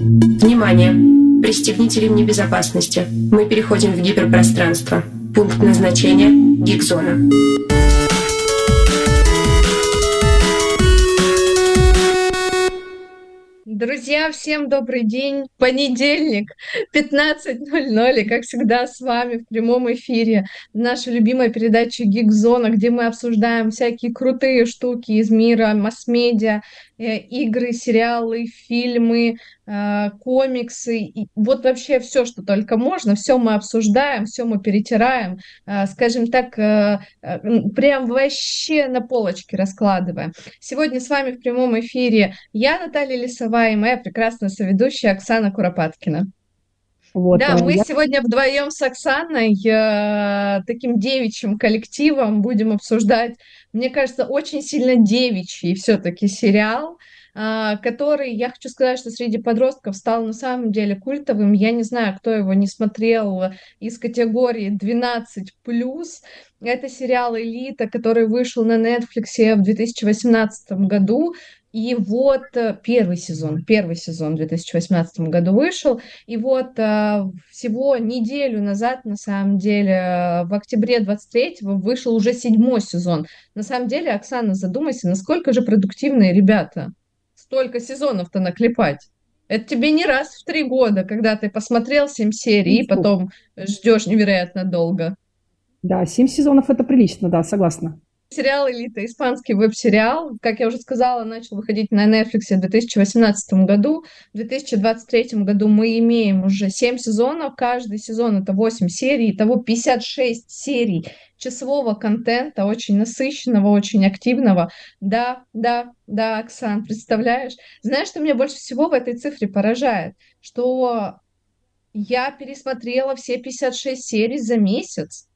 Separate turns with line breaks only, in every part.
Внимание! Пристегните ремни безопасности. Мы переходим в гиперпространство. Пункт назначения – Гигзона.
Друзья, всем добрый день. Понедельник, 15.00, и как всегда с вами в прямом эфире наша любимая передача Гигзона, где мы обсуждаем всякие крутые штуки из мира масс-медиа, Э, игры, сериалы, фильмы, комиксы, и вот вообще все, что только можно, все мы обсуждаем, все мы перетираем, э, скажем так, прям вообще на полочке раскладываем. Сегодня с вами в прямом эфире я, Наталья Лисовая, и моя прекрасная соведущая Оксана Куропаткина. Вот, да, мы я... сегодня вдвоем с Оксаной, э, таким девичьим коллективом, будем обсуждать, мне кажется, очень сильно девичий все-таки сериал, э, который, я хочу сказать, что среди подростков стал на самом деле культовым. Я не знаю, кто его не смотрел из категории 12 Это сериал «Элита», который вышел на Netflix в 2018 году. И вот э, первый сезон, первый сезон в 2018 году вышел, и вот э, всего неделю назад, на самом деле, в октябре 23-го вышел уже седьмой сезон. На самом деле, Оксана, задумайся, насколько же продуктивные ребята. Столько сезонов-то наклепать. Это тебе не раз в три года, когда ты посмотрел семь серий, и потом ждешь невероятно долго.
Да, семь сезонов это прилично, да, согласна.
Сериал «Элита», испанский веб-сериал, как я уже сказала, начал выходить на Netflix в 2018 году. В 2023 году мы имеем уже 7 сезонов, каждый сезон это 8 серий, того 56 серий часового контента, очень насыщенного, очень активного. Да, да, да, Оксан, представляешь? Знаешь, что меня больше всего в этой цифре поражает? Что я пересмотрела все 56 серий за месяц.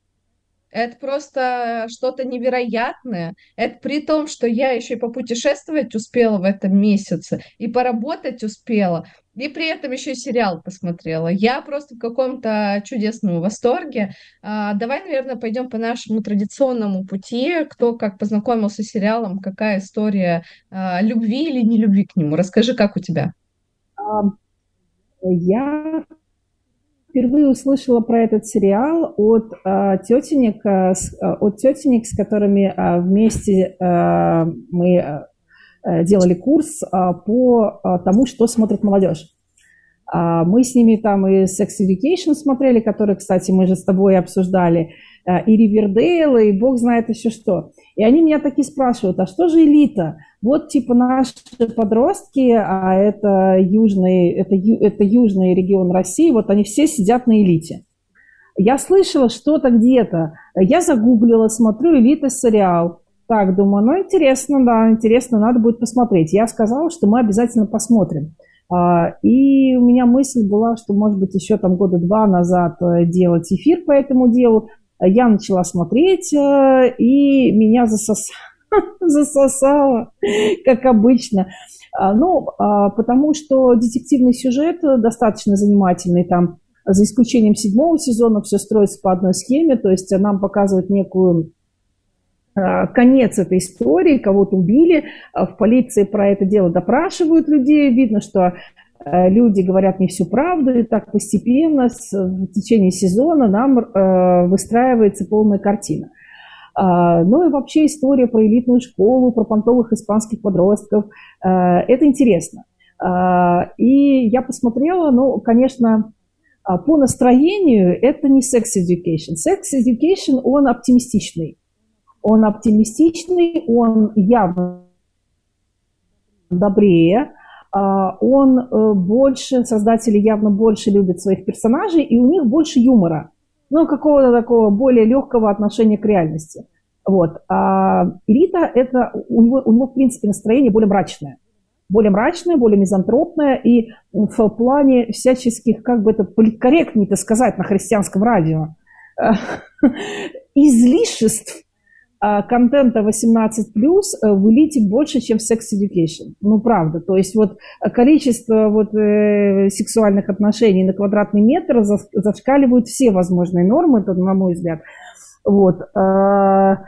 Это просто что-то невероятное. Это при том, что я еще и попутешествовать успела в этом месяце, и поработать успела, и при этом еще и сериал посмотрела. Я просто в каком-то чудесном восторге. А, давай, наверное, пойдем по нашему традиционному пути. Кто как познакомился с сериалом, какая история а, любви или не любви к нему. Расскажи, как у тебя?
Я впервые услышала про этот сериал от э, тетенек, э, от тетенек, с которыми э, вместе э, мы э, делали курс э, по э, тому, что смотрит молодежь. Э, мы с ними там и Sex Education смотрели, который, кстати, мы же с тобой обсуждали, э, и Ривердейл, и бог знает еще что. И они меня такие спрашивают, а что же элита? Вот типа наши подростки, а это южный, это, это южный регион России, вот они все сидят на элите. Я слышала что-то где-то, я загуглила, смотрю элита сериал. Так, думаю, ну интересно, да, интересно, надо будет посмотреть. Я сказала, что мы обязательно посмотрим. А, и у меня мысль была, что, может быть, еще там года два назад э, делать эфир по этому делу. Я начала смотреть, э, и меня засосало засосало, как обычно. А, ну, а, потому что детективный сюжет достаточно занимательный там, за исключением седьмого сезона, все строится по одной схеме, то есть нам показывают некую а, конец этой истории, кого-то убили, в полиции про это дело допрашивают людей, видно, что люди говорят не всю правду, и так постепенно в течение сезона нам выстраивается полная картина. А, ну и вообще история про элитную школу, про понтовых испанских подростков. А, это интересно. А, и я посмотрела, ну, конечно, по настроению это не sex education. Sex education, он оптимистичный. Он оптимистичный, он явно добрее, он э, больше, создатели явно больше любят своих персонажей, и у них больше юмора ну, какого-то такого более легкого отношения к реальности. Вот. А Рита, это у него, у него, в принципе, настроение более мрачное. Более мрачное, более мизантропное, и в плане всяческих, как бы это политкорректнее-то сказать на христианском радио, излишеств контента 18+, э, в элите больше, чем в Sex Education. Ну, правда. То есть вот количество вот, э, сексуальных отношений на квадратный метр зашкаливают все возможные нормы, это, на мой взгляд. Вот. А,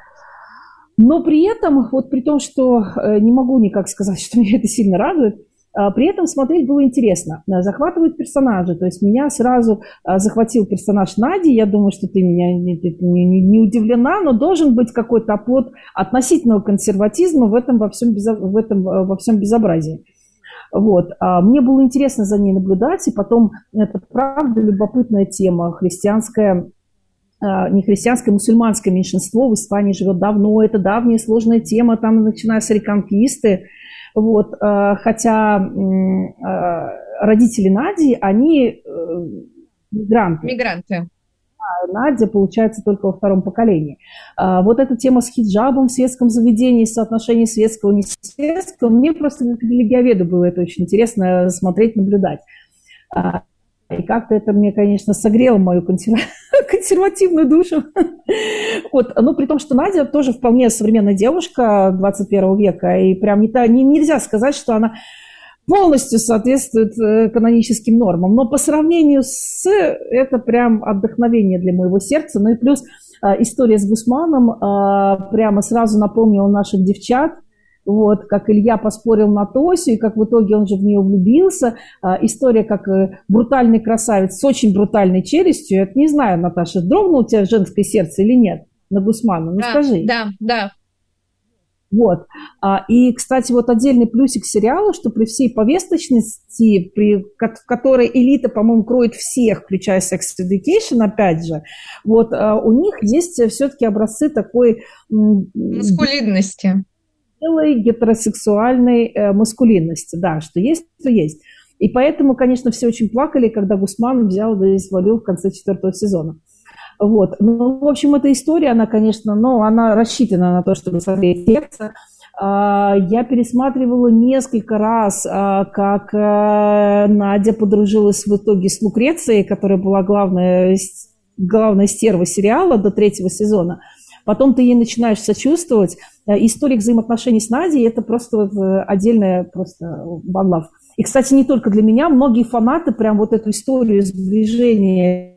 но при этом, вот при том, что э, не могу никак сказать, что меня это сильно радует, А, при этом смотреть было интересно. Захватывают персонажи. То есть меня сразу а, захватил персонаж Нади. Я думаю, что ты меня не, не, не удивлена, но должен быть какой-то оплот относительного консерватизма в этом во всем, в этом, э, во всем безобразии. Вот. А мне было интересно за ней наблюдать, и потом это правда любопытная тема, христианская не христианское, мусульманское меньшинство в Испании живет давно, это давняя сложная тема, там начиная с реконкисты, вот, э, хотя э, родители Нади, они э, мигранты.
Мигранты.
Надя, получается, только во втором поколении. А, вот эта тема с хиджабом в светском заведении, соотношение светского и несветского, мне просто как религиоведу было это очень интересно смотреть, наблюдать. А, и как-то это мне, конечно, согрело мою консервативную душу. Вот, ну, при том, что Надя тоже вполне современная девушка 21 века, и прям не, та, не, нельзя сказать, что она полностью соответствует э, каноническим нормам. Но по сравнению с... Это прям отдохновение для моего сердца. Ну и плюс э, история с Гусманом э, прямо сразу напомнила наших девчат, вот, как Илья поспорил на Тосю, и как в итоге он же в нее влюбился. А, история как э, брутальный красавец с очень брутальной челюстью. Я не знаю, Наташа, дрогнуло у тебя женское сердце или нет на Гусмана? Ну,
да,
скажи.
Да, да.
Вот. А, и, кстати, вот отдельный плюсик сериала, что при всей повесточности, при, в которой элита, по-моему, кроет всех, включая Sex Education, опять же, вот а, у них есть все-таки образцы такой...
Маскулинности
белой гетеросексуальной э, маскулинности. Да, что есть, то есть. И поэтому, конечно, все очень плакали, когда Гусман взял да и свалил в конце четвертого сезона. Вот. Ну, в общем, эта история, она, конечно, ну, она рассчитана на то, чтобы согреть сердце. А, я пересматривала несколько раз, а, как э, Надя подружилась в итоге с Лукрецией, которая была главная, главная стерва сериала до третьего сезона. Потом ты ей начинаешь сочувствовать. Э, историк взаимоотношений с Надей – это просто э, отдельная просто love. И, кстати, не только для меня, многие фанаты прям вот эту историю сближения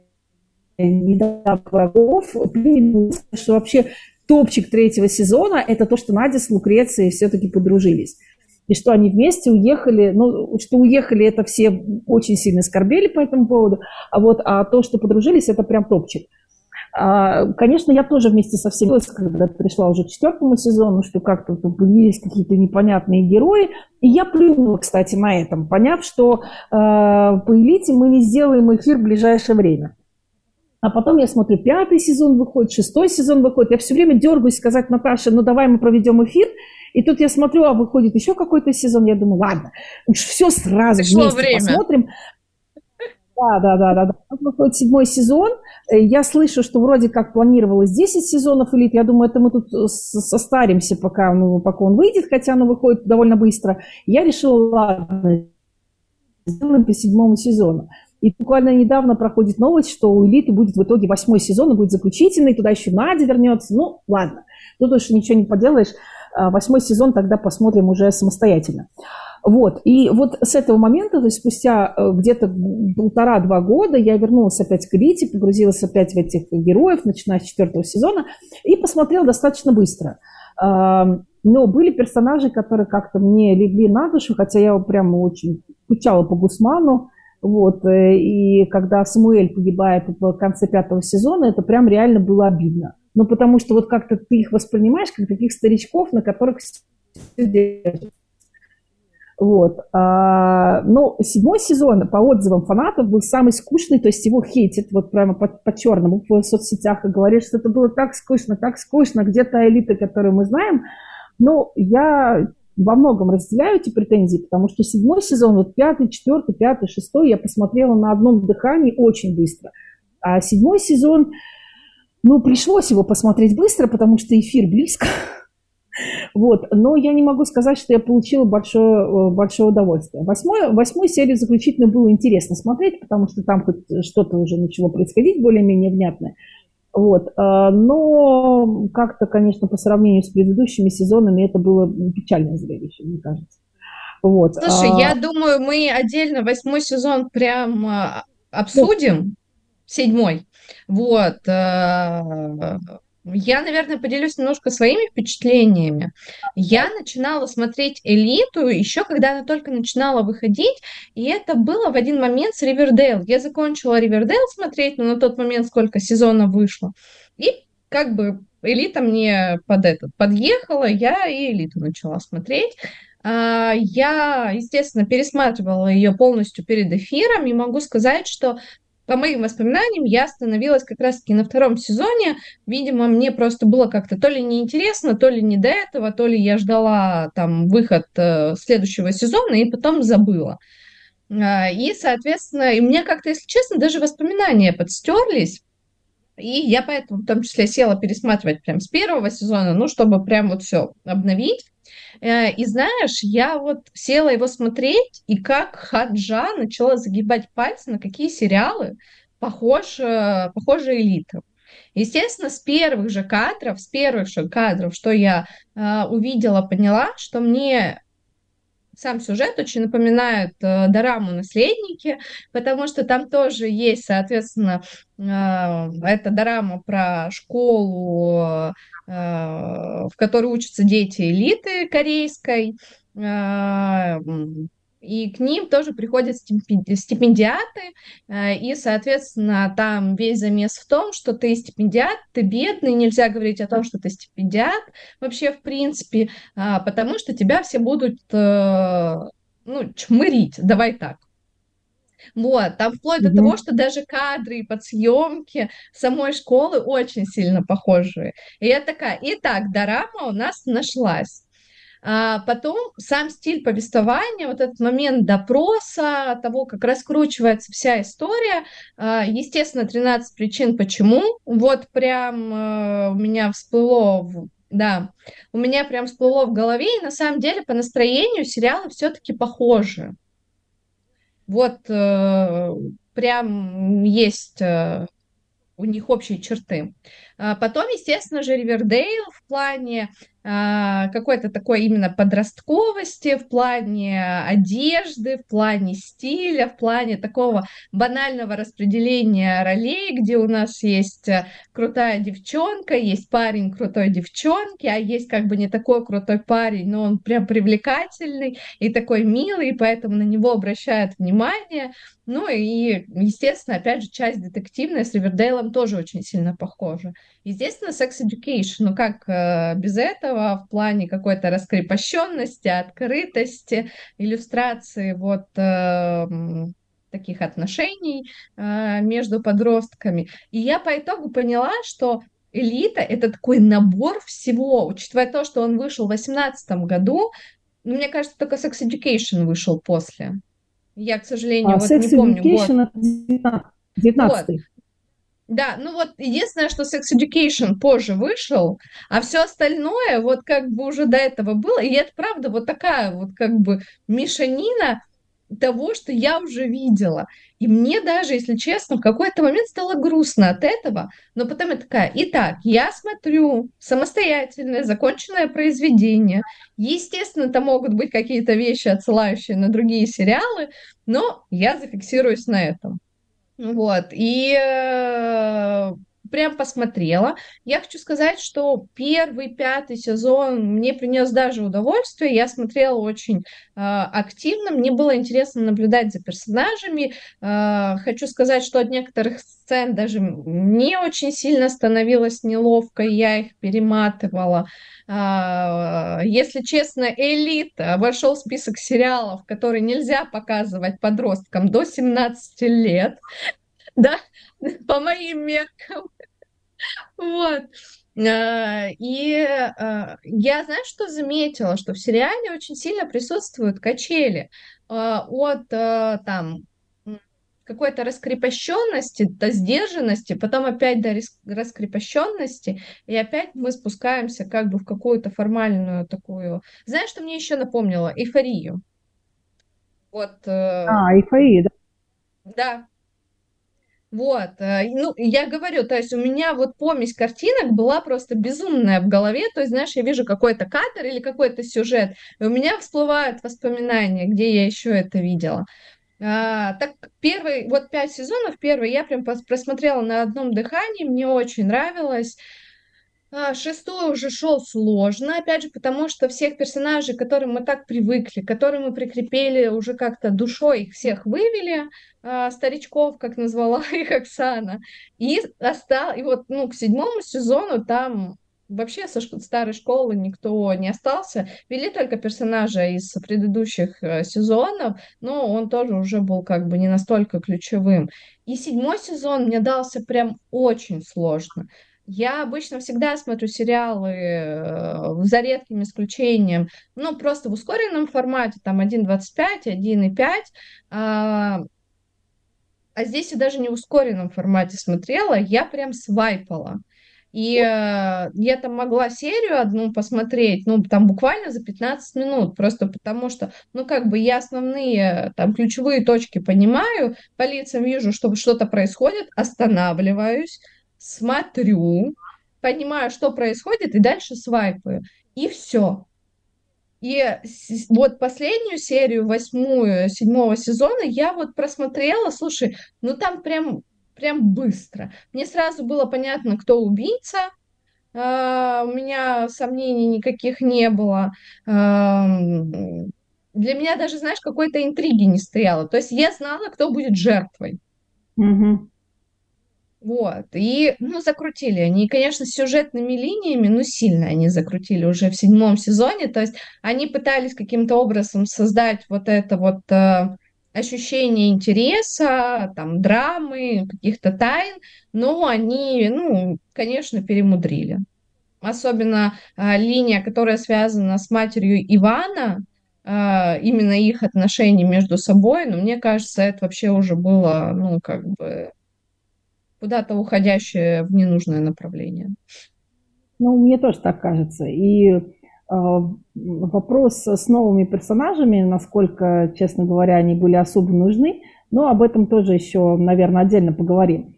недавних врагов приняли, что вообще топчик третьего сезона – это то, что Надя с Лукрецией все-таки подружились. И что они вместе уехали, ну, что уехали, это все очень сильно скорбели по этому поводу, а вот а то, что подружились, это прям топчик. А, конечно, я тоже вместе со всеми, когда пришла уже к четвертому сезону, что как-то появились какие-то непонятные герои. И я плюнула, кстати, на этом, поняв, что э, по элите мы не сделаем эфир в ближайшее время. А потом я смотрю, пятый сезон выходит, шестой сезон выходит. Я все время дергаюсь сказать Наташе, ну давай мы проведем эфир. И тут я смотрю, а выходит еще какой-то сезон. Я думаю, ладно, уж все сразу Пришло вместе время. посмотрим. Да, да, да, да. да. Выходит седьмой сезон. Э, я слышу, что вроде как планировалось 10 сезонов элит. Я думаю, это мы тут э, состаримся, пока, ну, пока он выйдет, хотя оно выходит довольно быстро. Я решила, ладно, сделаем по седьмому сезону. И буквально недавно проходит новость, что у элиты будет в итоге восьмой сезон, и будет заключительный, туда еще Надя вернется. Ну, ладно, тут уж ничего не поделаешь. А восьмой сезон тогда посмотрим уже самостоятельно. Вот. И вот с этого момента, то есть спустя э, где-то полтора-два года, я вернулась опять к Элите, погрузилась опять в этих героев, начиная с четвертого сезона, и посмотрела достаточно быстро. Но были персонажи, которые как-то мне легли на душу, хотя я прямо очень скучала по Гусману. Вот. Э, и когда Самуэль погибает в конце пятого сезона, это прям реально было обидно. Ну, потому что вот как-то ты их воспринимаешь как таких старичков, на которых все вот. А, но седьмой сезон, по отзывам фанатов, был самый скучный, то есть его хейтят вот прямо по, по черному в соцсетях и говорят, что это было так скучно, так скучно, где та элита, которую мы знаем. Но я во многом разделяю эти претензии, потому что седьмой сезон, вот пятый, четвертый, пятый, шестой, я посмотрела на одном дыхании очень быстро. А седьмой сезон, ну, пришлось его посмотреть быстро, потому что эфир близко, вот. Но я не могу сказать, что я получила большое, э, большое удовольствие. Восьмой, восьмой серию заключительно было интересно смотреть, потому что там хоть что-то уже начало происходить более-менее внятное. Вот. Э, но как-то, конечно, по сравнению с предыдущими сезонами это было печальное зрелище, мне кажется.
Вот. Слушай, а... я думаю, мы отдельно восьмой сезон прям а, обсудим, седьмой. Вот. Я, наверное, поделюсь немножко своими впечатлениями. Я начинала смотреть «Элиту» еще когда она только начинала выходить, и это было в один момент с «Ривердейл». Я закончила «Ривердейл» смотреть, но на тот момент сколько сезона вышло. И как бы «Элита» мне под этот подъехала, я и «Элиту» начала смотреть. А, я, естественно, пересматривала ее полностью перед эфиром и могу сказать, что по моим воспоминаниям, я остановилась как раз-таки на втором сезоне. Видимо, мне просто было как-то то ли неинтересно, то ли не до этого, то ли я ждала там выход э, следующего сезона и потом забыла. Э, и, соответственно, и мне как-то, если честно, даже воспоминания подстерлись. И я поэтому в том числе села пересматривать прям с первого сезона, ну, чтобы прям вот все обновить. Э, и знаешь, я вот села его смотреть, и как Хаджа начала загибать пальцы, на какие сериалы похож, э, похожа элита. Естественно, с первых же кадров, с первых же кадров, что я э, увидела, поняла, что мне сам сюжет очень напоминает э, дораму «Наследники», потому что там тоже есть, соответственно, э, эта дорама про школу, э, в которой учатся дети элиты корейской, э, и к ним тоже приходят стипендиаты, э, и, соответственно, там весь замес в том, что ты стипендиат, ты бедный, нельзя говорить о том, что ты стипендиат вообще, в принципе, а, потому что тебя все будут, э, ну, чмырить, давай так. Вот, там вплоть mm-hmm. до того, что даже кадры и подсъемки самой школы очень сильно похожие. И я такая, итак, дорама у нас нашлась. А потом сам стиль повествования, вот этот момент допроса, того, как раскручивается вся история, а, естественно, 13 причин почему. Вот прям э, у меня всплыло да, у меня прям всплыло в голове, и на самом деле по настроению сериалы все-таки похожи. Вот э, прям есть э, у них общие черты. А потом, естественно же, Ривердейл в плане какой-то такой именно подростковости, в плане одежды, в плане стиля, в плане такого банального распределения ролей, где у нас есть э, крутая девчонка, есть парень крутой девчонки, а есть как бы не такой крутой парень, но он прям привлекательный и такой милый, и поэтому на него обращают внимание. Ну и, естественно, опять же, часть детективная с Ривердейлом тоже очень сильно похожа. Естественно, Sex Education, ну как э, без этого в плане какой-то раскрепощенности, открытости, иллюстрации вот э, таких отношений э, между подростками. И я по итогу поняла, что элита это такой набор всего, учитывая то, что он вышел в 2018 году, ну, мне кажется, только Sex Education вышел после. Я, к сожалению, а, вот не помню год. 19 вот. Да, ну вот единственное, что Sex Education позже вышел, а все остальное вот как бы уже до этого было, и это правда вот такая вот как бы мешанина того, что я уже видела. И мне даже, если честно, в какой-то момент стало грустно от этого, но потом я такая, итак, я смотрю самостоятельное, законченное произведение. Естественно, там могут быть какие-то вещи, отсылающие на другие сериалы, но я зафиксируюсь на этом. Вот, и э, прям посмотрела. Я хочу сказать, что первый, пятый сезон мне принес даже удовольствие. Я смотрела очень э, активно. Мне было интересно наблюдать за персонажами. Э, хочу сказать, что от некоторых сцен даже мне очень сильно становилось неловко, я их перематывала. Uh, если честно, «Элита» вошел в список сериалов, которые нельзя показывать подросткам до 17 лет, да, по моим меркам. Вот. А, и а, я, знаешь, что заметила? Что в сериале очень сильно присутствуют качели от там какой-то раскрепощенности, до сдержанности, потом опять до раскрепощенности, и опять мы спускаемся как бы в какую-то формальную такую... Знаешь, что мне еще напомнило? Эйфорию.
Вот. Э, а, эйфория, да?
Да. Вот, э, ну, я говорю, то есть у меня вот помесь картинок была просто безумная в голове, то есть, знаешь, я вижу какой-то кадр или какой-то сюжет, и у меня всплывают воспоминания, где я еще это видела. А, так, первый, вот пять сезонов, первый я прям просмотрела на одном дыхании, мне очень нравилось. А, шестой уже шел сложно, опять же, потому что всех персонажей, к которым мы так привыкли, к которым мы прикрепили уже как-то душой, их всех вывели, а, старичков, как назвала их Оксана, и остал, и вот, ну, к седьмому сезону там вообще со старой школы никто не остался. Вели только персонажа из предыдущих э, сезонов, но он тоже уже был как бы не настолько ключевым. И седьмой сезон мне дался прям очень сложно. Я обычно всегда смотрю сериалы, э, за редким исключением, ну, просто в ускоренном формате, там 1.25, 1.5, а, а здесь я даже не в ускоренном формате смотрела, я прям свайпала. И э, я там могла серию одну посмотреть, ну, там буквально за 15 минут, просто потому что, ну, как бы я основные, там, ключевые точки понимаю, по лицам вижу, что что-то происходит, останавливаюсь, смотрю, понимаю, что происходит, и дальше свайпаю. И все. И вот последнюю серию, восьмую, седьмого сезона, я вот просмотрела, слушай, ну там прям, прям быстро. Мне сразу было понятно, кто убийца, Uh, у меня сомнений никаких не было. Для меня даже, знаешь, какой-то интриги не стояло. То есть я знала, кто будет жертвой.
Mm-hmm.
Вот, и, ну, закрутили они, конечно, сюжетными линиями, ну, сильно они закрутили уже в седьмом сезоне, то есть они пытались каким-то образом создать вот это вот э, ощущение интереса, там, драмы, каких-то тайн, но они, ну, конечно, перемудрили. Особенно э, линия, которая связана с матерью Ивана, э, именно их отношения между собой, но мне кажется, это вообще уже было, ну, как бы куда-то уходящее в ненужное направление.
Ну, мне тоже так кажется. И э, вопрос с новыми персонажами, насколько, честно говоря, они были особо нужны, но об этом тоже еще, наверное, отдельно поговорим.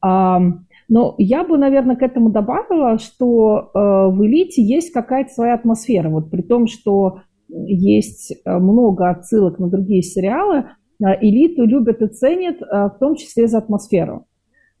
А, но я бы, наверное, к этому добавила, что э, в «Элите» есть какая-то своя атмосфера. Вот при том, что есть э, много отсылок на другие сериалы, э, «Элиту» любят и ценят, э, в том числе за атмосферу.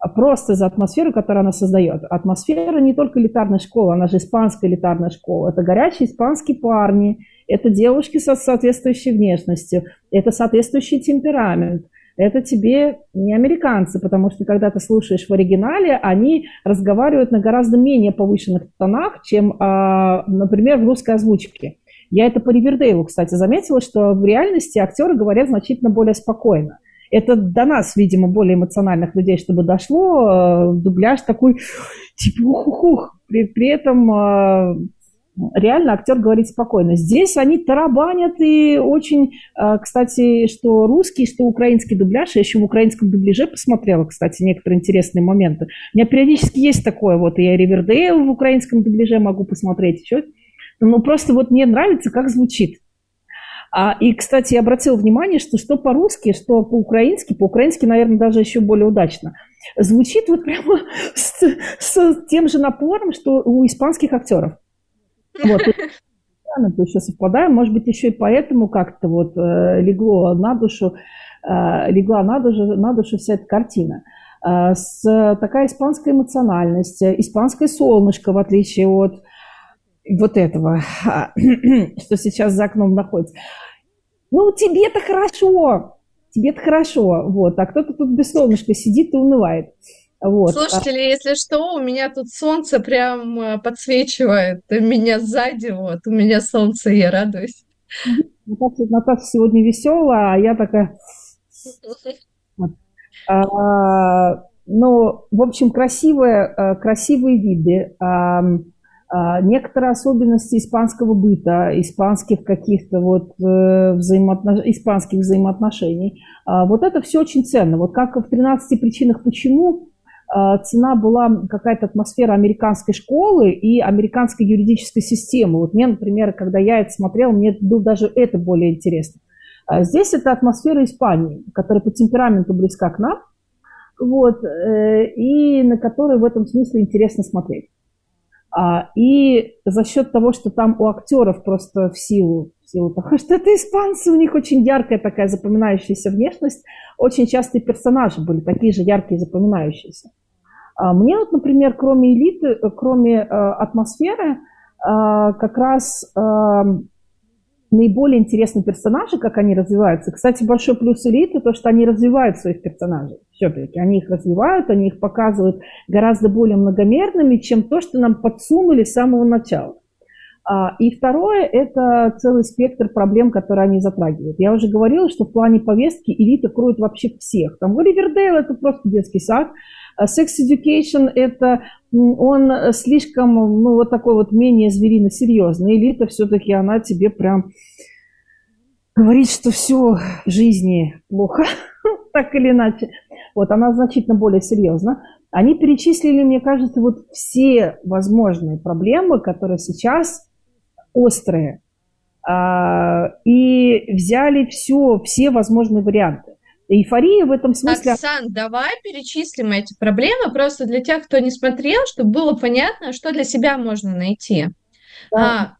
А просто за атмосферу, которую она создает. Атмосфера не только элитарной школы, она же испанская элитарная школа. Это горячие испанские парни, это девушки со соответствующей внешностью, это соответствующий темперамент. Это тебе не американцы, потому что когда ты слушаешь в оригинале, они разговаривают на гораздо менее повышенных тонах, чем, а, например, в русской озвучке. Я это по Ривердейлу, кстати, заметила, что в реальности актеры говорят значительно более спокойно. Это до нас, видимо, более эмоциональных людей, чтобы дошло. Э, дубляж такой, типа, ух-ух-ух. При, при этом э, реально актер говорит спокойно. Здесь они тарабанят и очень, э, кстати, что русский, что украинский дубляж. Я еще в украинском дубляже посмотрела, кстати, некоторые интересные моменты. У меня периодически есть такое, вот я Ривердейл в украинском дубляже могу посмотреть еще. Ну, просто вот мне нравится, как звучит. А, и, кстати, я обратила внимание, что что по-русски, что по-украински, по-украински, наверное, даже еще более удачно, звучит вот прямо с, с тем же напором, что у испанских актеров. Вот. То есть совпадаем, может быть, еще и поэтому как-то вот э, легло на душу, э, легла на душу, на душу вся эта картина. Э, с такая испанская эмоциональность, испанское солнышко, в отличие от вот этого, что сейчас за окном находится. Ну, тебе-то хорошо, тебе-то хорошо, вот, а кто-то тут без солнышка сидит и унывает. Вот.
Слушатели, если что, у меня тут солнце прям э, подсвечивает меня сзади, вот, у меня солнце, я радуюсь.
Наташа, Наташа сегодня веселая, а я такая... Вот. А, ну, в общем, красивые, э, красивые виды. А, некоторые особенности испанского быта, испанских каких-то вот э, взаимоотнош... испанских взаимоотношений. А, вот это все очень ценно. Вот как в 13 причинах почему а, цена была какая-то атмосфера американской школы и американской юридической системы. Вот мне, например, когда я это смотрела, мне было даже это более интересно. Здесь это атмосфера Испании, которая по темпераменту близка к нам, вот, э, и на которую в этом смысле интересно смотреть. А, и за счет того, что там у актеров просто в силу, в силу того, что это испанцы, у них очень яркая такая запоминающаяся внешность, очень часто и персонажи были такие же яркие запоминающиеся. Мне вот, например, кроме элиты, кроме атмосферы, как раз наиболее интересные персонажи, как они развиваются. Кстати, большой плюс элиты то, что они развивают своих персонажей. Все-таки они их развивают, они их показывают гораздо более многомерными, чем то, что нам подсунули с самого начала. А, и второе – это целый спектр проблем, которые они затрагивают. Я уже говорила, что в плане повестки элита кроет вообще всех. Там Ривердейл – это просто детский сад, а Sex Education – это он слишком, ну, вот такой вот менее зверино серьезный. Элита все-таки, она тебе прям говорит, что все в жизни плохо, так или иначе. Вот, она значительно более серьезна. Они перечислили, мне кажется, вот все возможные проблемы, которые сейчас острые, а, и взяли все, все возможные варианты. Эйфория в этом смысле...
Оксан, давай перечислим эти проблемы просто для тех, кто не смотрел, чтобы было понятно, что для себя можно найти.
Да. А,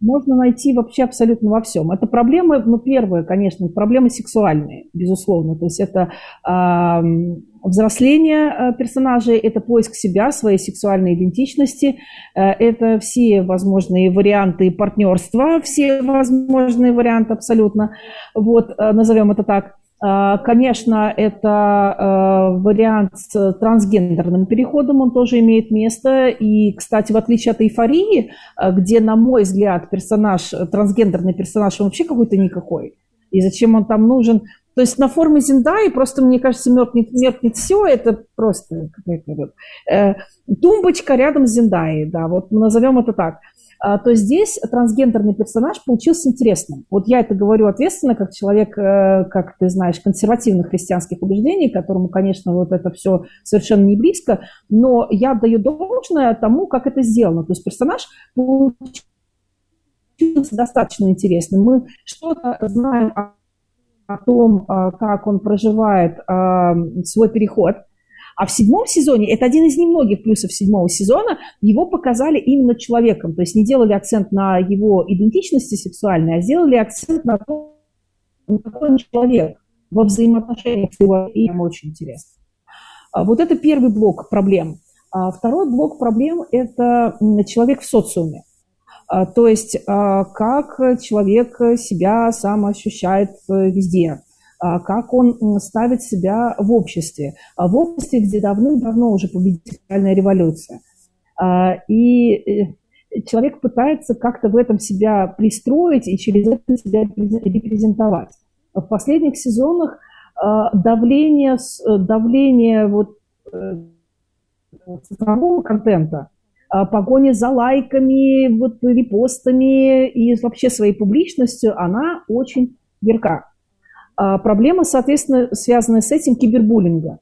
можно найти вообще абсолютно во всем. Это проблемы, ну, первое, конечно, проблемы сексуальные, безусловно. То есть это э, взросление персонажей, это поиск себя, своей сексуальной идентичности, э, это все возможные варианты партнерства, все возможные варианты абсолютно. Вот, э, назовем это так. А, конечно, это а, вариант с трансгендерным переходом, он тоже имеет место. И, кстати, в отличие от эйфории, а, где, на мой взгляд, персонаж, трансгендерный персонаж, он вообще какой-то никакой. И зачем он там нужен? То есть на форме Зиндаи просто, мне кажется, меркнет, меркнет все, это просто какая-то вот, э, тумбочка рядом с Зиндаей, да, вот назовем это так. А, то здесь трансгендерный персонаж получился интересным. Вот я это говорю ответственно, как человек, э, как ты знаешь, консервативных христианских убеждений, которому, конечно, вот это все совершенно не близко, но я даю должное тому, как это сделано. То есть персонаж получился достаточно интересным. Мы что-то знаем о о том, а, как он проживает а, свой переход а в седьмом сезоне, это один из немногих плюсов седьмого сезона, его показали именно человеком. То есть не делали акцент на его идентичности сексуальной, а сделали акцент на то, какой он человек во взаимоотношениях с его и им очень интересно. А вот это первый блок проблем. А второй блок проблем – это человек в социуме. А, то есть как человек себя сам ощущает э, везде, как он ставит себя в обществе. А в обществе, где давным-давно уже победительная революция. А, и э, человек пытается как-то в этом себя пристроить и через это себя репрезентовать. В последних сезонах давление, э, давление вот цифрового контента, погоня за лайками, вот, репостами и вообще своей публичностью, она очень ярка. А проблема, соответственно, связанная с этим кибербуллинга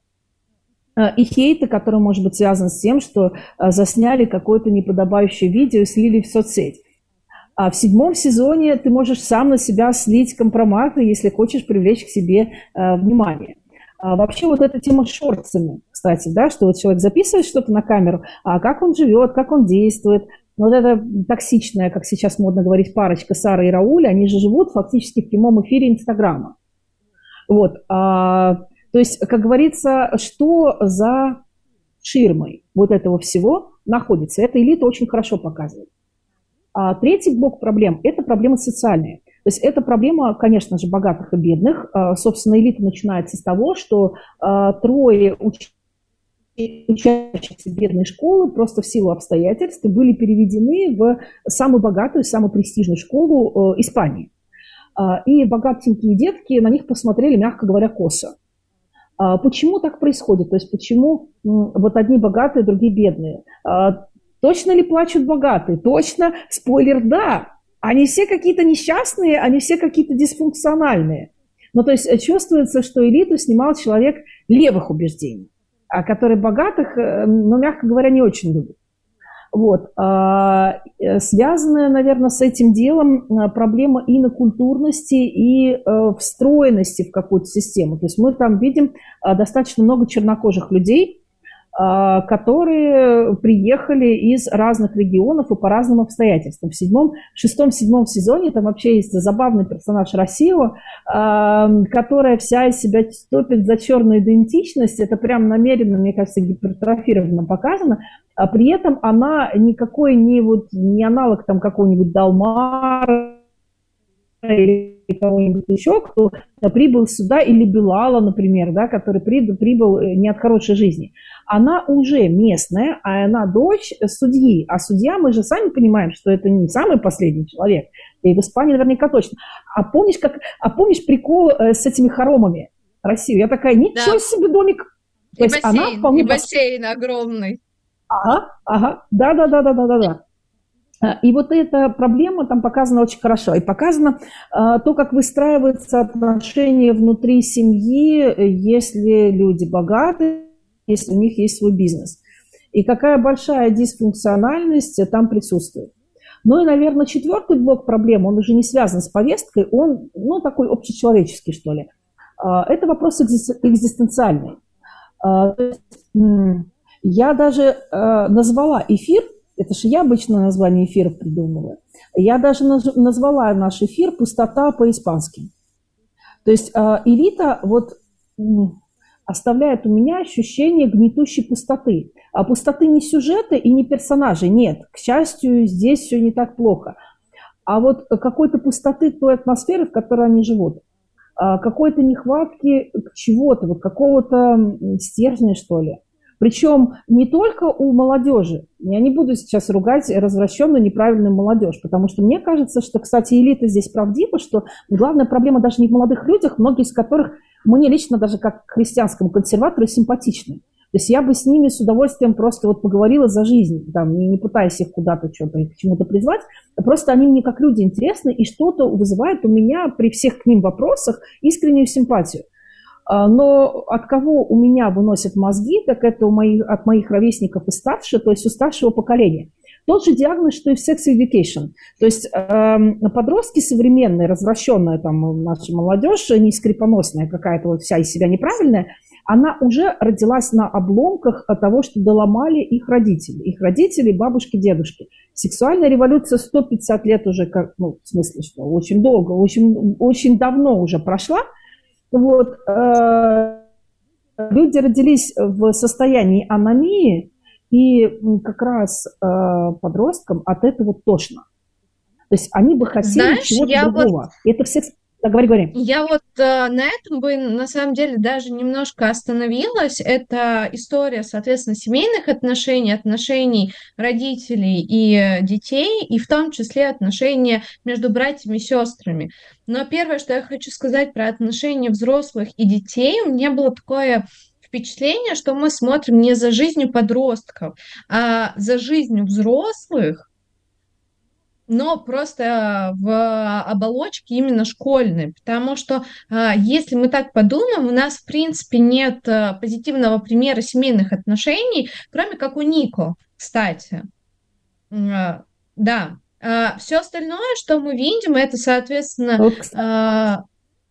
а, и хейта, который может быть связан с тем, что а, засняли какое-то неподобающее видео и слили в соцсеть. А в седьмом сезоне ты можешь сам на себя слить компроматы, если хочешь привлечь к себе внимание. А вообще вот эта тема с шортсами, кстати, да, что вот человек записывает что-то на камеру, а как он живет, как он действует. Вот эта токсичная, как сейчас модно говорить, парочка Сара и Рауля, они же живут фактически в прямом эфире Инстаграма. Вот, а, то есть, как говорится, что за ширмой вот этого всего находится. Эта элита очень хорошо показывает. А третий блок проблем – это проблемы социальные. То есть это проблема, конечно же, богатых и бедных. А, собственно, элита начинается с того, что а, трое учащихся бедной школы просто в силу обстоятельств были переведены в самую богатую, самую престижную школу э, Испании. А, и богатенькие детки на них посмотрели, мягко говоря, косо. А, почему так происходит? То есть почему вот одни богатые, другие бедные? А, точно ли плачут богатые? Точно. Спойлер, да. Они все какие-то несчастные, они все какие-то дисфункциональные. Ну, то есть чувствуется, что элиту снимал человек левых убеждений, а который богатых, э, ну, мягко говоря, не очень любит. Вот. А, э, связанная, наверное, с этим делом э, проблема инокультурности и э, встроенности в какую-то систему. То есть мы там видим достаточно много чернокожих людей, которые приехали из разных регионов и по разным обстоятельствам. В седьмом, шестом-седьмом сезоне там вообще есть забавный персонаж Россио, а, которая вся из себя топит за черную идентичность. Это прям намеренно, мне кажется, гипертрофированно показано. А при этом она никакой не, вот, не аналог там какого-нибудь Далмара или кого-нибудь еще, кто прибыл сюда, или Белала, например, да, который прибыл, прибыл э, не от хорошей жизни. Она уже местная, а она дочь судьи. А судья, мы же сами понимаем, что это не самый последний человек. И в Испании наверняка точно. А помнишь, как, а помнишь прикол э, с этими хоромами Россию? Я такая, ничего да. себе домик.
То и есть бассейн, она вполне... и бассейн огромный.
Ага, ага, да-да-да-да-да-да. А, и вот эта проблема там показана очень хорошо. И показано а, то, как выстраиваются отношения внутри семьи, если люди богаты, если у них есть свой бизнес. И какая большая дисфункциональность там присутствует. Ну и, наверное, четвертый блок проблем, он уже не связан с повесткой, он, ну, такой общечеловеческий, что ли. А, это вопрос экзистенциальный. Я даже назвала эфир это же я обычно название эфиров придумываю. Я даже назвала наш эфир «Пустота по-испански». То есть элита вот оставляет у меня ощущение гнетущей пустоты. А пустоты не сюжета и не персонажей, нет. К счастью, здесь все не так плохо. А вот какой-то пустоты той атмосферы, в которой они живут. А какой-то нехватки чего-то, вот какого-то стержня, что ли. Причем не только у молодежи. Я не буду сейчас ругать развращенную неправильную молодежь, потому что мне кажется, что, кстати, элита здесь правдива, что главная проблема даже не в молодых людях, многие из которых мне лично даже как христианскому консерватору симпатичны. То есть я бы с ними с удовольствием просто вот поговорила за жизнь, там, не, не пытаясь их куда-то что-то, к чему-то призвать. Просто они мне как люди интересны, и что-то вызывает у меня при всех к ним вопросах искреннюю симпатию. А, но от кого у меня выносят мозги, так это у моих, от моих ровесников и старше, то есть у старшего поколения. Тот же диагноз, что и в sex education. То есть э, подростки современные, развращенная там наша молодежь, не скрипоносная какая-то вот вся из себя неправильная, она уже родилась на обломках от того, что доломали их родители. Их родители, бабушки, дедушки. Сексуальная революция 150 лет уже, как, ну, в смысле, что очень долго, очень, очень давно уже прошла – вот, э, люди родились в состоянии аномии, и как раз э, подросткам от этого тошно. То есть они бы хотели чего-то другого. Вот... Это все да, говори, говори.
Я вот э, на этом бы на самом деле даже немножко остановилась. Это история, соответственно, семейных отношений, отношений родителей и детей, и в том числе отношения между братьями и сестрами. Но первое, что я хочу сказать про отношения взрослых и детей, у меня было такое впечатление, что мы смотрим не за жизнью подростков, а за жизнью взрослых, но просто в оболочке именно школьной, потому что а, если мы так подумаем, у нас в принципе нет а, позитивного примера семейных отношений, кроме как у Нико, кстати. А, да, все остальное, что мы видим, это, соответственно,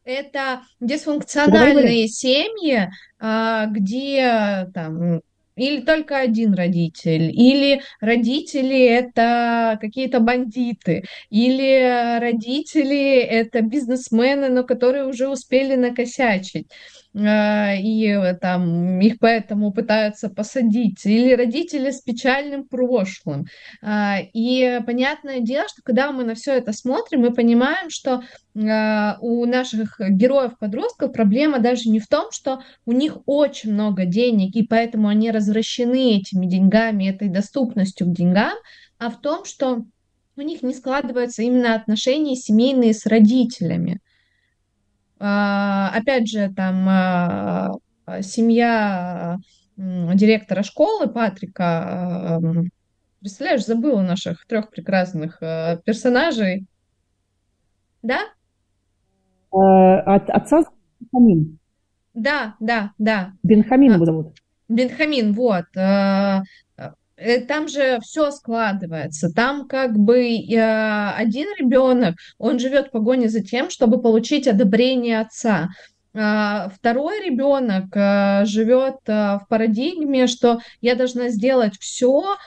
это дисфункциональные семьи, где там или только один родитель, или родители это какие-то бандиты, или родители это бизнесмены, но которые уже успели накосячить. А, и э, там их поэтому пытаются посадить, или родители с печальным прошлым. А, и понятное дело, что когда мы на все это смотрим, мы понимаем, что а, у наших героев-подростков проблема даже не в том, что у них очень много денег, и поэтому они развращены этими деньгами, этой доступностью к деньгам, а в том, что у них не складываются именно отношения семейные с родителями. А, опять же, там а, а, семья директора школы Патрика, представляешь, забыла наших трех прекрасных персонажей. Да?
От отца Бенхамин.
Да, да, да.
Бенхамин его зовут.
Бенхамин, вот. Э, там же все складывается. Там как бы э, один ребенок, он живет в погоне за тем, чтобы получить одобрение отца. а, второй ребенок а, живет в парадигме, что я должна сделать все,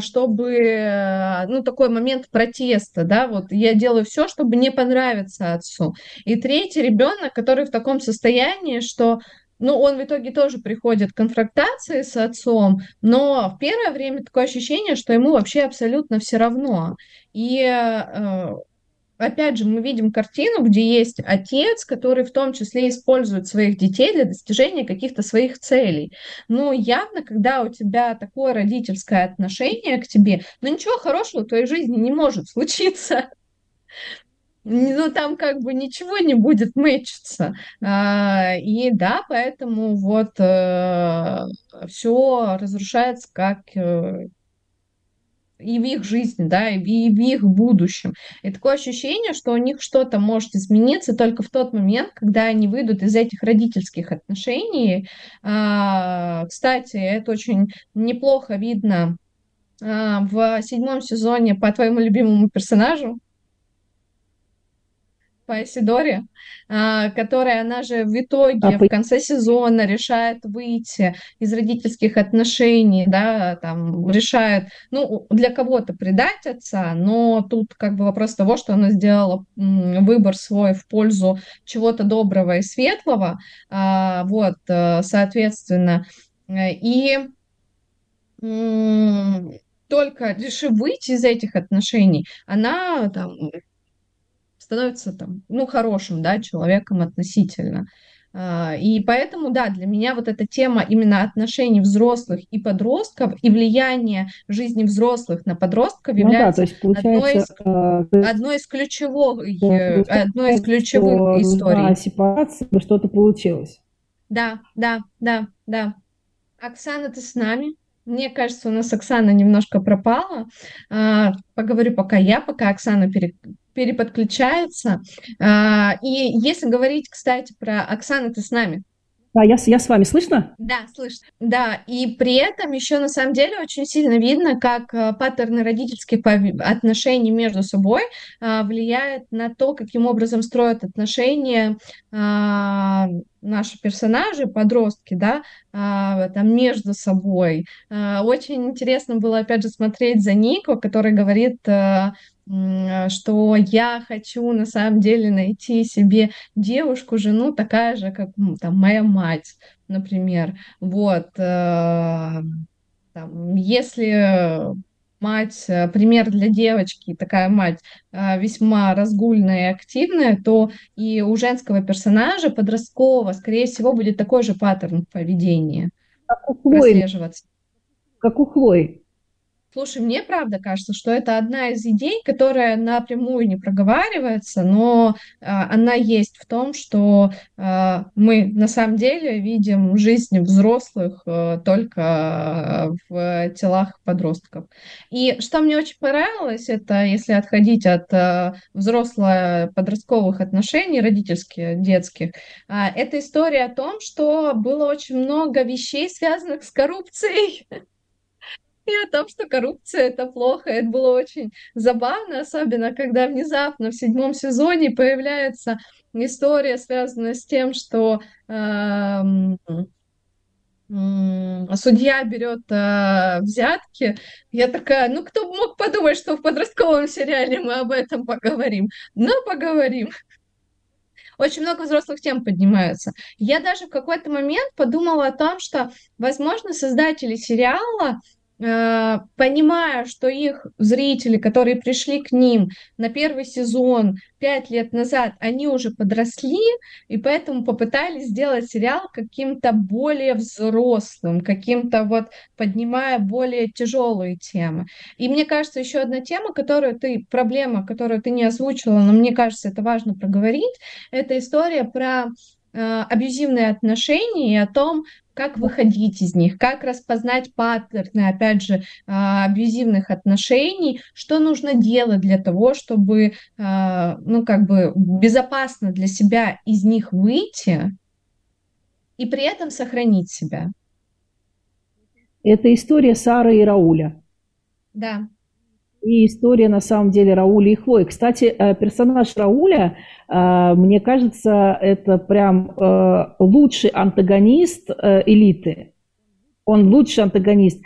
чтобы, ну, такой момент протеста, да, вот я делаю все, чтобы не понравиться отцу. И третий ребенок, который в таком состоянии, что ну, он в итоге тоже приходит к конфронтации с отцом, но в первое время такое ощущение, что ему вообще абсолютно все равно. И э, опять же, мы видим картину, где есть отец, который в том числе использует своих детей для достижения каких-то своих целей. Но явно, когда у тебя такое родительское отношение к тебе, ну ничего хорошего в твоей жизни не может случиться. Ну, там как бы ничего не будет мэчиться. А, и да, поэтому вот э, все разрушается как э, и в их жизни, да, и в их будущем. И такое ощущение, что у них что-то может измениться только в тот момент, когда они выйдут из этих родительских отношений. А, кстати, это очень неплохо видно а, в седьмом сезоне по твоему любимому персонажу, по Эсидоре, а, которая, она же в итоге а, в конце сезона решает выйти из родительских отношений, да, там, решает, ну, для кого-то предать отца, но тут как бы вопрос того, что она сделала выбор свой в пользу чего-то доброго и светлого, а, вот, э, соответственно, и только решив выйти из этих отношений, она там становится там, ну, хорошим, да, человеком относительно. А, и поэтому, да, для меня вот эта тема именно отношений взрослых и подростков и влияние жизни взрослых на подростков является ну, да, одной, из, э, одной из ключевых, одной из ключевых историй. На
сепарации что-то получилось.
Да, да, да, да. Оксана, ты с нами? Мне кажется, у нас Оксана немножко пропала. А, поговорю пока я, пока Оксана пере, переподключается. А, и если говорить, кстати, про Оксану, ты с нами?
Да, я, я с вами. Слышно?
Да, слышно. Да, и при этом еще на самом деле очень сильно видно, как э, паттерны родительских отношений между собой а, влияют на то, каким образом строят отношения а, наши персонажи, подростки, да, а, там между собой. А, очень интересно было, опять же, смотреть за Нико, который говорит что я хочу на самом деле найти себе девушку, жену, такая же, как там моя мать, например. Вот. Там, если мать, э, пример для девочки, такая мать э, весьма разгульная и активная, то и у женского персонажа подросткового, скорее всего, будет такой же паттерн поведения
как у Хлои. Как у Хлои.
Слушай, мне правда кажется, что это одна из идей, которая напрямую не проговаривается, но э, она есть в том, что э, мы на самом деле видим жизнь взрослых э, только в телах подростков. И что мне очень понравилось, это если отходить от э, взросло-подростковых отношений, родительских, детских, э, это история о том, что было очень много вещей, связанных с коррупцией. о том, что коррупция это плохо. Это было очень забавно, особенно когда внезапно в седьмом сезоне появляется история, связанная с тем, что э, судья берет э, взятки. Я такая, ну кто мог подумать, что в подростковом сериале мы об этом поговорим? Но поговорим очень много взрослых тем поднимаются. Я даже в какой-то момент подумала о том, что, возможно, создатели сериала понимая, что их зрители, которые пришли к ним на первый сезон пять лет назад, они уже подросли, и поэтому попытались сделать сериал каким-то более взрослым, каким-то вот поднимая более тяжелые темы. И мне кажется, еще одна тема, которую ты, проблема, которую ты не озвучила, но мне кажется, это важно проговорить, это история про э, абьюзивные отношения и о том, как выходить из них, как распознать паттерны, опять же, а, абьюзивных отношений, что нужно делать для того, чтобы, а, ну, как бы безопасно для себя из них выйти и при этом сохранить себя.
Это история Сары и Рауля.
Да.
И история, на самом деле, Рауля и Хлои. Кстати, э, персонаж Рауля, э, мне кажется, это прям э, лучший антагонист элиты. Он лучший антагонист.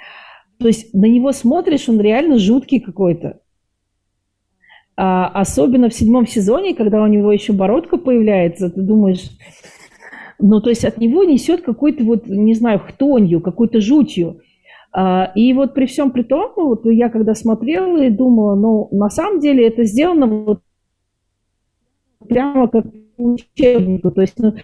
То есть на него смотришь, он реально жуткий какой-то. А особенно в седьмом сезоне, когда у него еще бородка появляется, ты думаешь, ну, то есть от него несет какой-то вот, не знаю, хтонью, какой-то жутью. А, и вот при всем при том, вот я когда смотрела и думала, ну, на самом деле это сделано вот прямо как учебнику, то есть ну,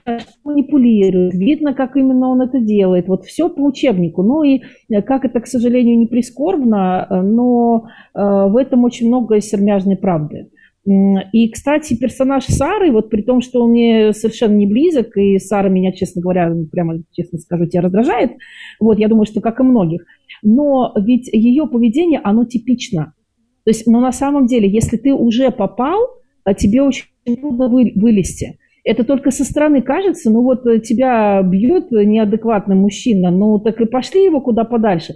манипулирует, видно, как именно он это делает, вот все по учебнику. Ну и как это, к сожалению, не прискорбно, но э, в этом очень много сермяжной правды. И, кстати, персонаж Сары, вот при том, что он мне совершенно не близок, и Сара меня, честно говоря, прямо честно скажу, тебя раздражает, вот, я думаю, что как и многих, но ведь ее поведение, оно типично. То есть, но на самом деле, если ты уже попал, а тебе очень трудно вы, вылезти. Это только со стороны кажется, ну вот тебя бьет неадекватный мужчина, ну так и пошли его куда подальше.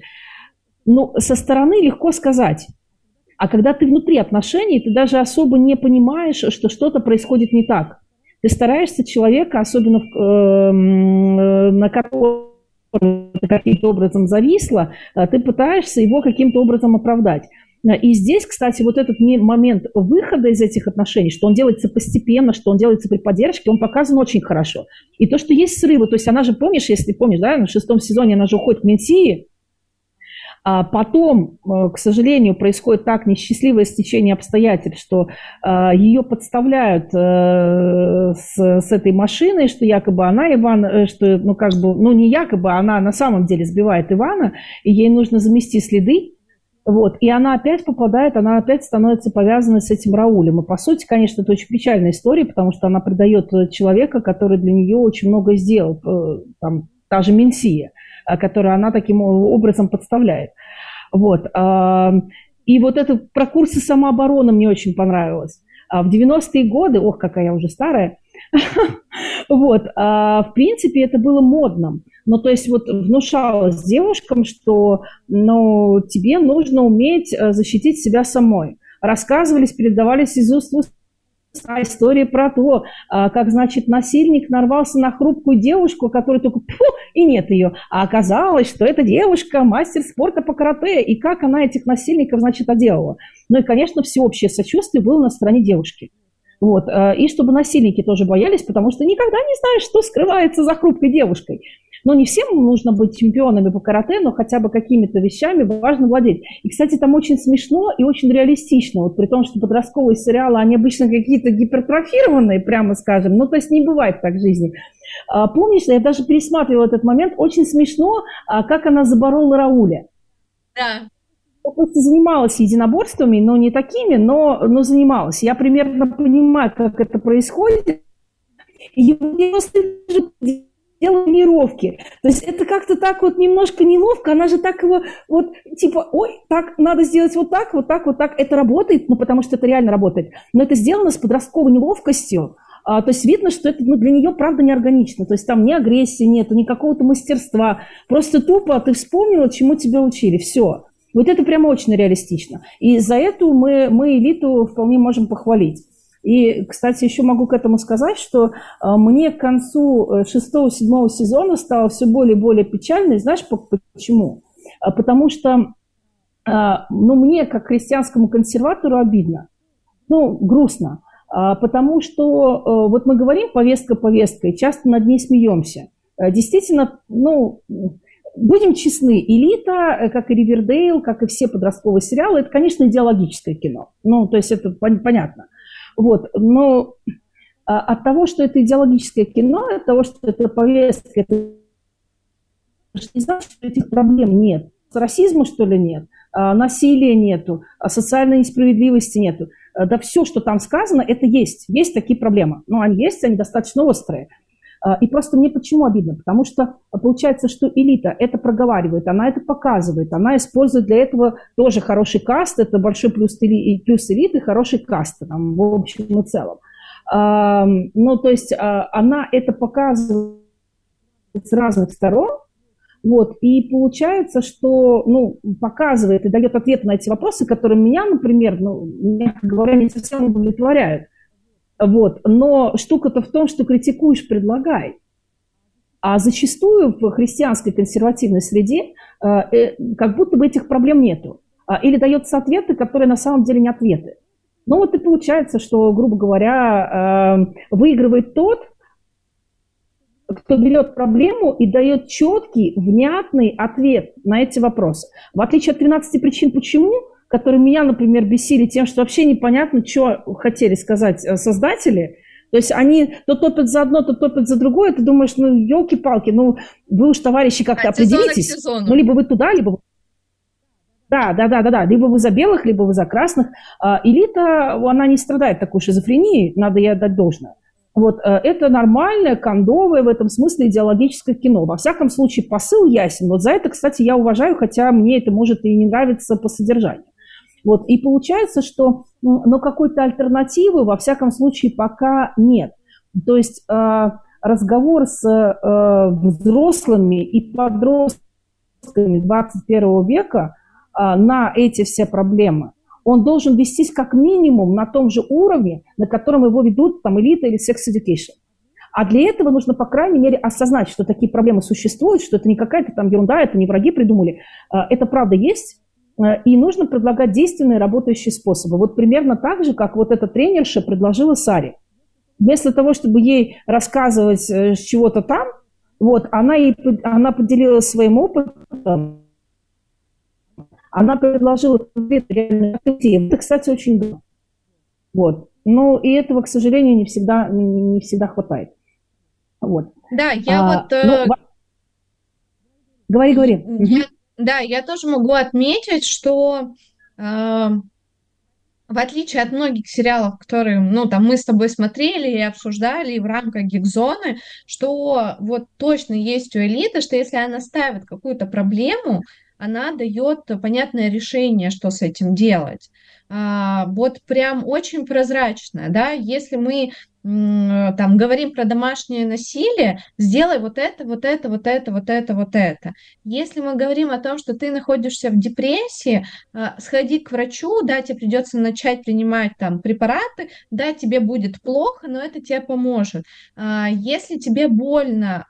Ну, со стороны легко сказать. А когда ты внутри отношений, ты даже особо не понимаешь, что что-то происходит не так. Ты стараешься человека, особенно эм, э, на которого каким-то образом зависло, э, ты пытаешься его каким-то образом оправдать. И здесь, кстати, вот этот момент выхода из этих отношений, что он делается постепенно, что он делается при поддержке, он показан очень хорошо. И то, что есть срывы, то есть она же, помнишь, если помнишь, да, в шестом сезоне она же уходит к Менсии, а потом, э, к сожалению, происходит так несчастливое стечение обстоятельств, что э, ее подставляют э, с, с этой машиной, что якобы она Иван, что, ну, как бы, ну, не якобы, она на самом деле сбивает Ивана, и ей нужно замести следы, вот, и она опять попадает, она опять становится повязана с этим Раулем. И, по сути, конечно, это очень печальная история, потому что она предает человека, который для нее очень много сделал, там, та же Менсия. А, которую она таким образом подставляет. Вот. А, и вот это про курсы самообороны мне очень понравилось. А в 90-е годы, ох, какая я уже старая, вот, в принципе, это было модным. Ну, то есть вот внушалось девушкам, что ну, тебе нужно уметь защитить себя самой. Рассказывались, передавались из уст в уст история про то, а, как, значит, насильник нарвался на хрупкую девушку, которая только пфу, и нет ее. А оказалось, что эта девушка мастер спорта по карате, и как она этих насильников, значит, оделала. Ну и, конечно, всеобщее сочувствие было на стороне девушки. Вот. А, и чтобы насильники тоже боялись, потому что никогда не знаешь, что скрывается за хрупкой девушкой. Но не всем нужно быть чемпионами по карате, но хотя бы какими-то вещами важно владеть. И, кстати, там очень смешно и очень реалистично. Вот при том, что подростковые сериалы, они обычно какие-то гипертрофированные, прямо скажем. Ну, то есть не бывает так в жизни. А, помнишь, я даже пересматривала этот момент, очень смешно, а, как она заборола Рауля.
Да.
Я просто занималась единоборствами, но не такими, но, но занималась. Я примерно понимаю, как это происходит. И его делал. То есть это как-то так вот немножко неловко, она же так его вот типа, ой, так надо сделать вот так, вот так, вот так. Это работает, ну потому что это реально работает. Но это сделано с подростковой неловкостью. А, то есть видно, что это ну, для нее правда неорганично. То есть там ни агрессии нету, ни какого-то мастерства. Просто тупо ты вспомнила, чему тебя учили. Все. Вот это прямо очень реалистично. И за эту мы, мы элиту вполне можем похвалить. И, кстати, еще могу к этому сказать, что э, мне к концу э, шестого-седьмого сезона стало все более и более печально. И знаешь почему? А потому что ну, мне, как христианскому консерватору, обидно. Ну, грустно. А, потому что э, вот мы говорим повестка повестка, и часто над ней смеемся. Действительно, ну, будем честны, «Элита», как и «Ривердейл», как и все подростковые сериалы, это, конечно, идеологическое кино. Ну, то есть это понятно. Вот. Но а, от того, что это идеологическое кино, от того, что это повестка, это не значит, что этих проблем нет. Расизма, что ли, нет, а, насилия нету, а социальной несправедливости нету. Да все, что там сказано, это есть. Есть такие проблемы. Но они есть, они достаточно острые. А, и просто мне почему обидно? Потому что получается, что элита это проговаривает, она это показывает, она использует для этого тоже хороший каст, это большой плюс, плюс элиты, хороший каст там, в общем и целом. Ну, то есть а, она это показывает с разных сторон, Вот, и получается, что, ну, показывает и дает ответ на эти вопросы, которые меня, например, ну, мягко говоря, не совсем удовлетворяют. Вот, но штука-то в том, что критикуешь, предлагай. А зачастую в христианской консервативной среде э, э, как будто бы этих проблем нету. А, или даются ответы, которые на самом деле не ответы. Ну вот и получается, что, грубо говоря, э, выигрывает тот, кто берет проблему и дает четкий, внятный ответ на эти вопросы. В отличие от 13 причин «почему», которые меня, например, бесили тем, что вообще непонятно, что хотели сказать э, создатели. То есть они то топят за одно, то топят за другое. Ты думаешь, ну, елки-палки, ну, вы уж, товарищи, как-то определитесь. Ну, либо вы туда, либо да, да, да, да, да. Либо вы за белых, либо вы за красных. А, элита, она не страдает такой шизофренией, надо ей отдать должное. Вот, э, это нормальное, кондовое в этом смысле идеологическое кино. Во всяком случае, посыл ясен. Вот за это, кстати, я уважаю, хотя мне это может и не нравиться по содержанию. Вот, и получается, что ну, но какой-то альтернативы, во всяком случае, пока нет. То есть э, разговор с э, взрослыми и подростками 21 века э, на эти все проблемы – он должен вестись как минимум на том же уровне, на котором его ведут там элита или секс education. А для этого нужно, по крайней мере, осознать, что такие проблемы существуют, что это не какая-то там ерунда, это не враги придумали. А, это правда есть, и нужно предлагать действенные работающие способы. Вот примерно так же, как вот эта тренерша предложила Саре. Вместо того, чтобы ей рассказывать э, с чего-то там, вот, она, ей, она поделилась своим опытом, она предложила реальные Это, кстати, очень дорого. Вот. Но и этого, к сожалению, не всегда, не, не всегда хватает. Вот.
Да, я а, вот... Э... Ну,
говори, говори.
Я, да, я тоже могу отметить, что э, в отличие от многих сериалов, которые, ну, там мы с тобой смотрели и обсуждали в рамках гигзоны, что вот точно есть у элиты, что если она ставит какую-то проблему, она дает понятное решение, что с этим делать. А, вот прям очень прозрачно, да, если мы там говорим про домашнее насилие, сделай вот это, вот это, вот это, вот это, вот это. Если мы говорим о том, что ты находишься в депрессии, а, сходи к врачу, да, тебе придется начать принимать там препараты, да, тебе будет плохо, но это тебе поможет. А, если тебе больно,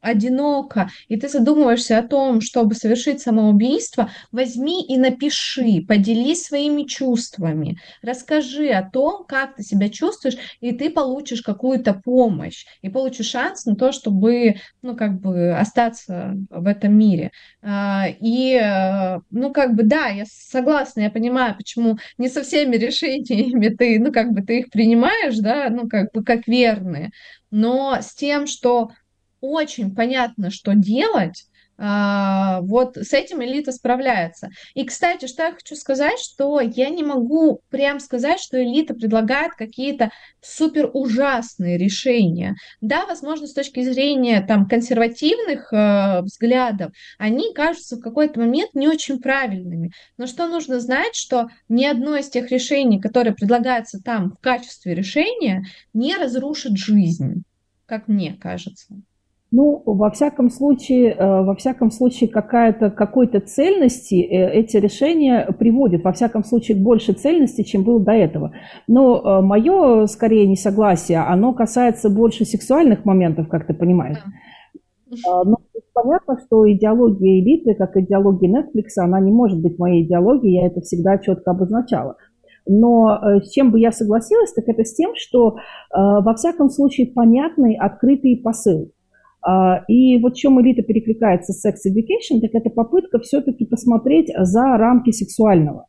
одиноко, и ты задумываешься о том, чтобы совершить самоубийство, возьми и напиши, поделись своими чувствами, расскажи о том, как ты себя чувствуешь, и ты получишь какую-то помощь, и получишь шанс на то, чтобы, ну, как бы остаться в этом мире. А, и, э, ну, как бы, да, я согласна, я понимаю, почему не со всеми решениями ты, ну, как бы, ты их принимаешь, да, ну, как бы, как верные, но с тем, что очень понятно, что делать, а, вот с этим элита справляется. И, кстати, что я хочу сказать, что я не могу прям сказать, что элита предлагает какие-то супер ужасные решения. Да, возможно, с точки зрения там консервативных э, взглядов, они кажутся в какой-то момент не очень правильными. Но что нужно знать, что ни одно из тех решений, которые предлагаются там в качестве решения, не разрушит жизнь, как мне кажется.
Ну, во всяком случае, э, во всяком случае какая-то, какой-то цельности э, эти решения приводят, во всяком случае, к большей цельности, чем было до этого. Но э, мое, скорее, несогласие, оно касается больше сексуальных моментов, как ты понимаешь. Но ну, понятно, что идеология элиты, как идеология Netflix, она не может быть моей идеологией, я это всегда четко обозначала. Но с чем бы я согласилась, так это с тем, что во всяком случае понятный, открытый посыл. А, и вот в чем элита перекликается с Sex Education, так это попытка все-таки посмотреть за рамки сексуального.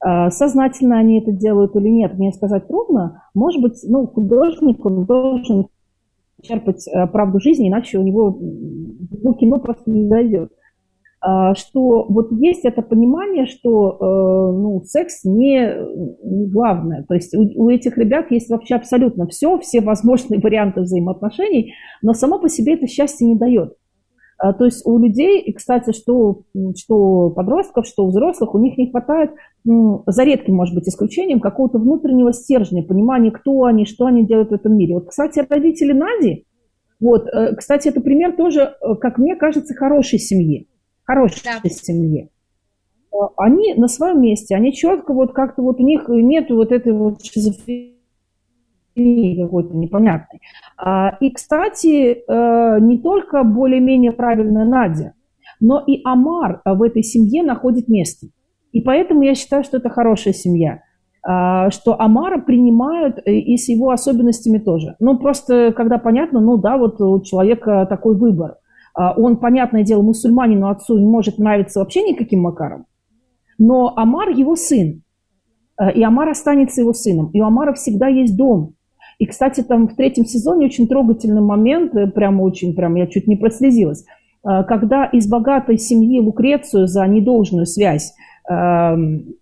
А, сознательно они это делают или нет, мне сказать трудно. Может быть, ну, художник, он должен черпать э, правду жизни, иначе у него ну, кино просто не зайдет. А, что вот есть это понимание, что э, ну, секс не, не главное. То есть у, у этих ребят есть вообще абсолютно все, все возможные варианты взаимоотношений, но само по себе это счастье не дает. А, то есть у людей, и, кстати, что, что подростков, что взрослых, у них не хватает, за редким, может быть, исключением, какого-то внутреннего стержня, понимания, кто они, что они делают в этом мире. Вот, кстати, родители Нади, Вот, э, кстати, это пример тоже, э, как мне кажется, хорошей семьи. Хорошей да. семьи. Э, они на своем месте, они четко вот как-то вот у них нет вот этой вот шизофрении какой-то непонятной. А, и, кстати, не только более-менее правильная Надя, но и Амар в этой семье находит место. И поэтому я считаю, что это хорошая семья. А, что Амара принимают э, и с его особенностями тоже. Ну, просто когда понятно, ну да, вот у человека такой выбор. А, он, понятное дело, мусульманину отцу не может нравиться вообще никаким макаром, но Амар его сын, э, и Амар останется его сыном, и у Амара всегда есть дом. И, кстати, там в третьем сезоне очень трогательный момент, э, прямо очень, прям я чуть не прослезилась, когда из богатой семьи Лукрецию за недолжную связь эм,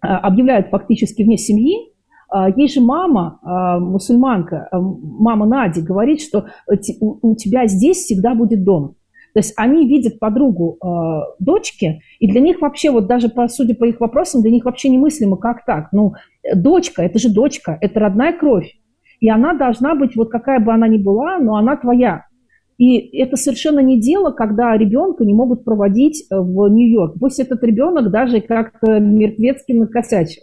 объявляют фактически вне семьи, а, ей же мама, а, мусульманка, а, мама Нади, говорит, что у тебя здесь всегда будет дом. То есть они видят подругу э, дочки, и для них вообще, вот даже по, судя по их вопросам, для них вообще немыслимо, как так. Ну, дочка, это же дочка, это родная кровь. И она должна быть, вот какая бы она ни была, но она твоя. И это совершенно не дело, когда ребенка не могут проводить э, в Нью-Йорк. Пусть этот ребенок даже как-то мертвецки накосячил.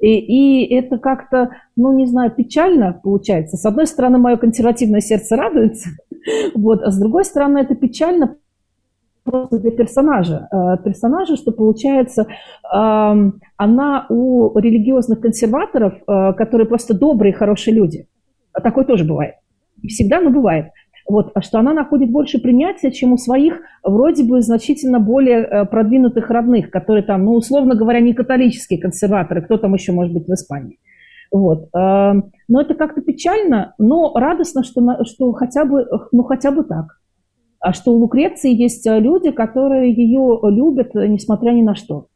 И, и это как-то, ну, не знаю, печально получается. С одной стороны, мое консервативное сердце радуется, вот, а с другой стороны, это печально просто для персонажа. Э, персонажа, что получается, она у религиозных консерваторов, э, которые просто добрые, хорошие люди. А такое тоже бывает. Всегда, но бывает – вот, а что она находит больше принятия, чем у своих вроде бы значительно более э, продвинутых родных, которые там, ну, условно говоря, не католические консерваторы, кто там еще может быть в Испании. Вот. Эм, но это как-то печально, но радостно, что, что хотя, бы, ну, хотя бы так. А что у Лукреции есть э, люди, которые ее любят, э, несмотря ни на что.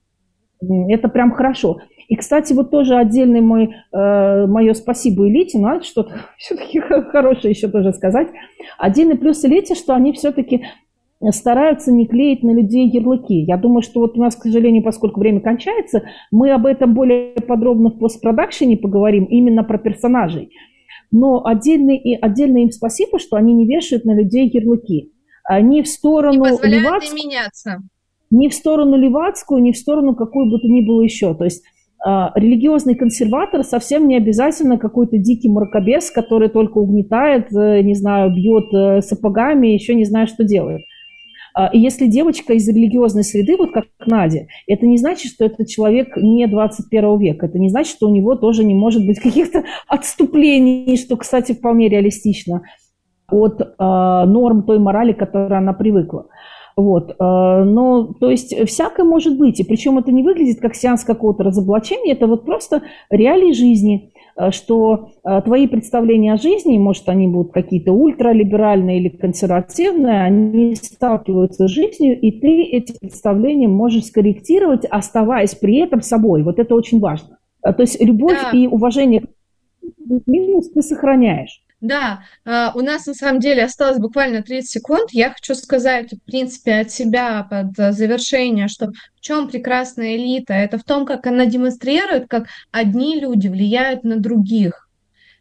Это прям хорошо. И, кстати, вот тоже отдельный мой, э, мое спасибо элите, надо что-то все-таки хорошее еще тоже сказать. Отдельный плюс элите, что они все-таки стараются не клеить на людей ярлыки. Я думаю, что вот у нас, к сожалению, поскольку время кончается, мы об этом более подробно в постпродакшене поговорим, именно про персонажей. Но отдельно, и отдельно им спасибо, что они не вешают на людей ярлыки. Они в сторону... Не
позволяют Левацкую, им меняться.
Ни в сторону Левацкую, ни в сторону какую бы то ни было еще. То есть а, религиозный консерватор совсем не обязательно какой-то дикий мракобес, который только угнетает, э, не знаю, бьет э, сапогами, еще не знаю, что делает. А, и если девочка из религиозной среды, вот как Надя, это не значит, что этот человек не 21 века. Это не значит, что у него тоже не может быть каких-то отступлений, что, кстати, вполне реалистично от э, норм той морали, к которой она привыкла. Вот. Э, но, то есть, всякое может быть. И причем это не выглядит как сеанс какого-то разоблачения, это вот просто реалии жизни, э, что э, твои представления о жизни, может, они будут какие-то ультралиберальные или консервативные, они сталкиваются с жизнью, и ты эти представления можешь скорректировать, оставаясь при этом собой. Вот это очень важно. То есть любовь да. и уважение к минус ты сохраняешь.
Да, а, у нас на самом деле осталось буквально 30 секунд. Я хочу сказать, в принципе, от себя под э, завершение, что в чем прекрасная элита? Это в том, как она демонстрирует, как одни люди влияют на других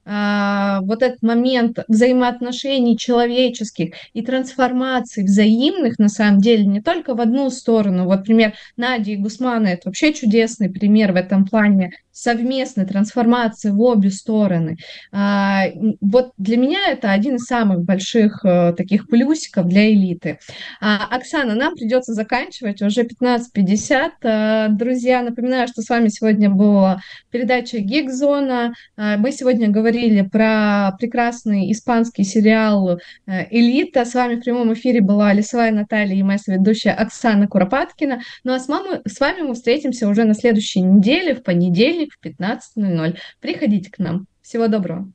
а, вот этот момент взаимоотношений человеческих и трансформаций взаимных, на самом деле, не только в одну сторону. Вот пример Нади и Гусмана – это вообще чудесный пример в этом плане совместной трансформации в обе стороны. А, вот для меня это один из самых больших а, таких плюсиков для элиты. А, Оксана, нам придется заканчивать, уже 15.50. А, друзья, напоминаю, что с вами сегодня была передача «Гигзона». Мы сегодня говорили про прекрасный испанский сериал э, «Элита». С вами в прямом эфире была Лисовая Наталья и моя ведущая Оксана Куропаткина. Ну а с, мамой, с вами мы встретимся уже на следующей неделе, в понедельник в 15.00. Приходите к нам. Всего доброго.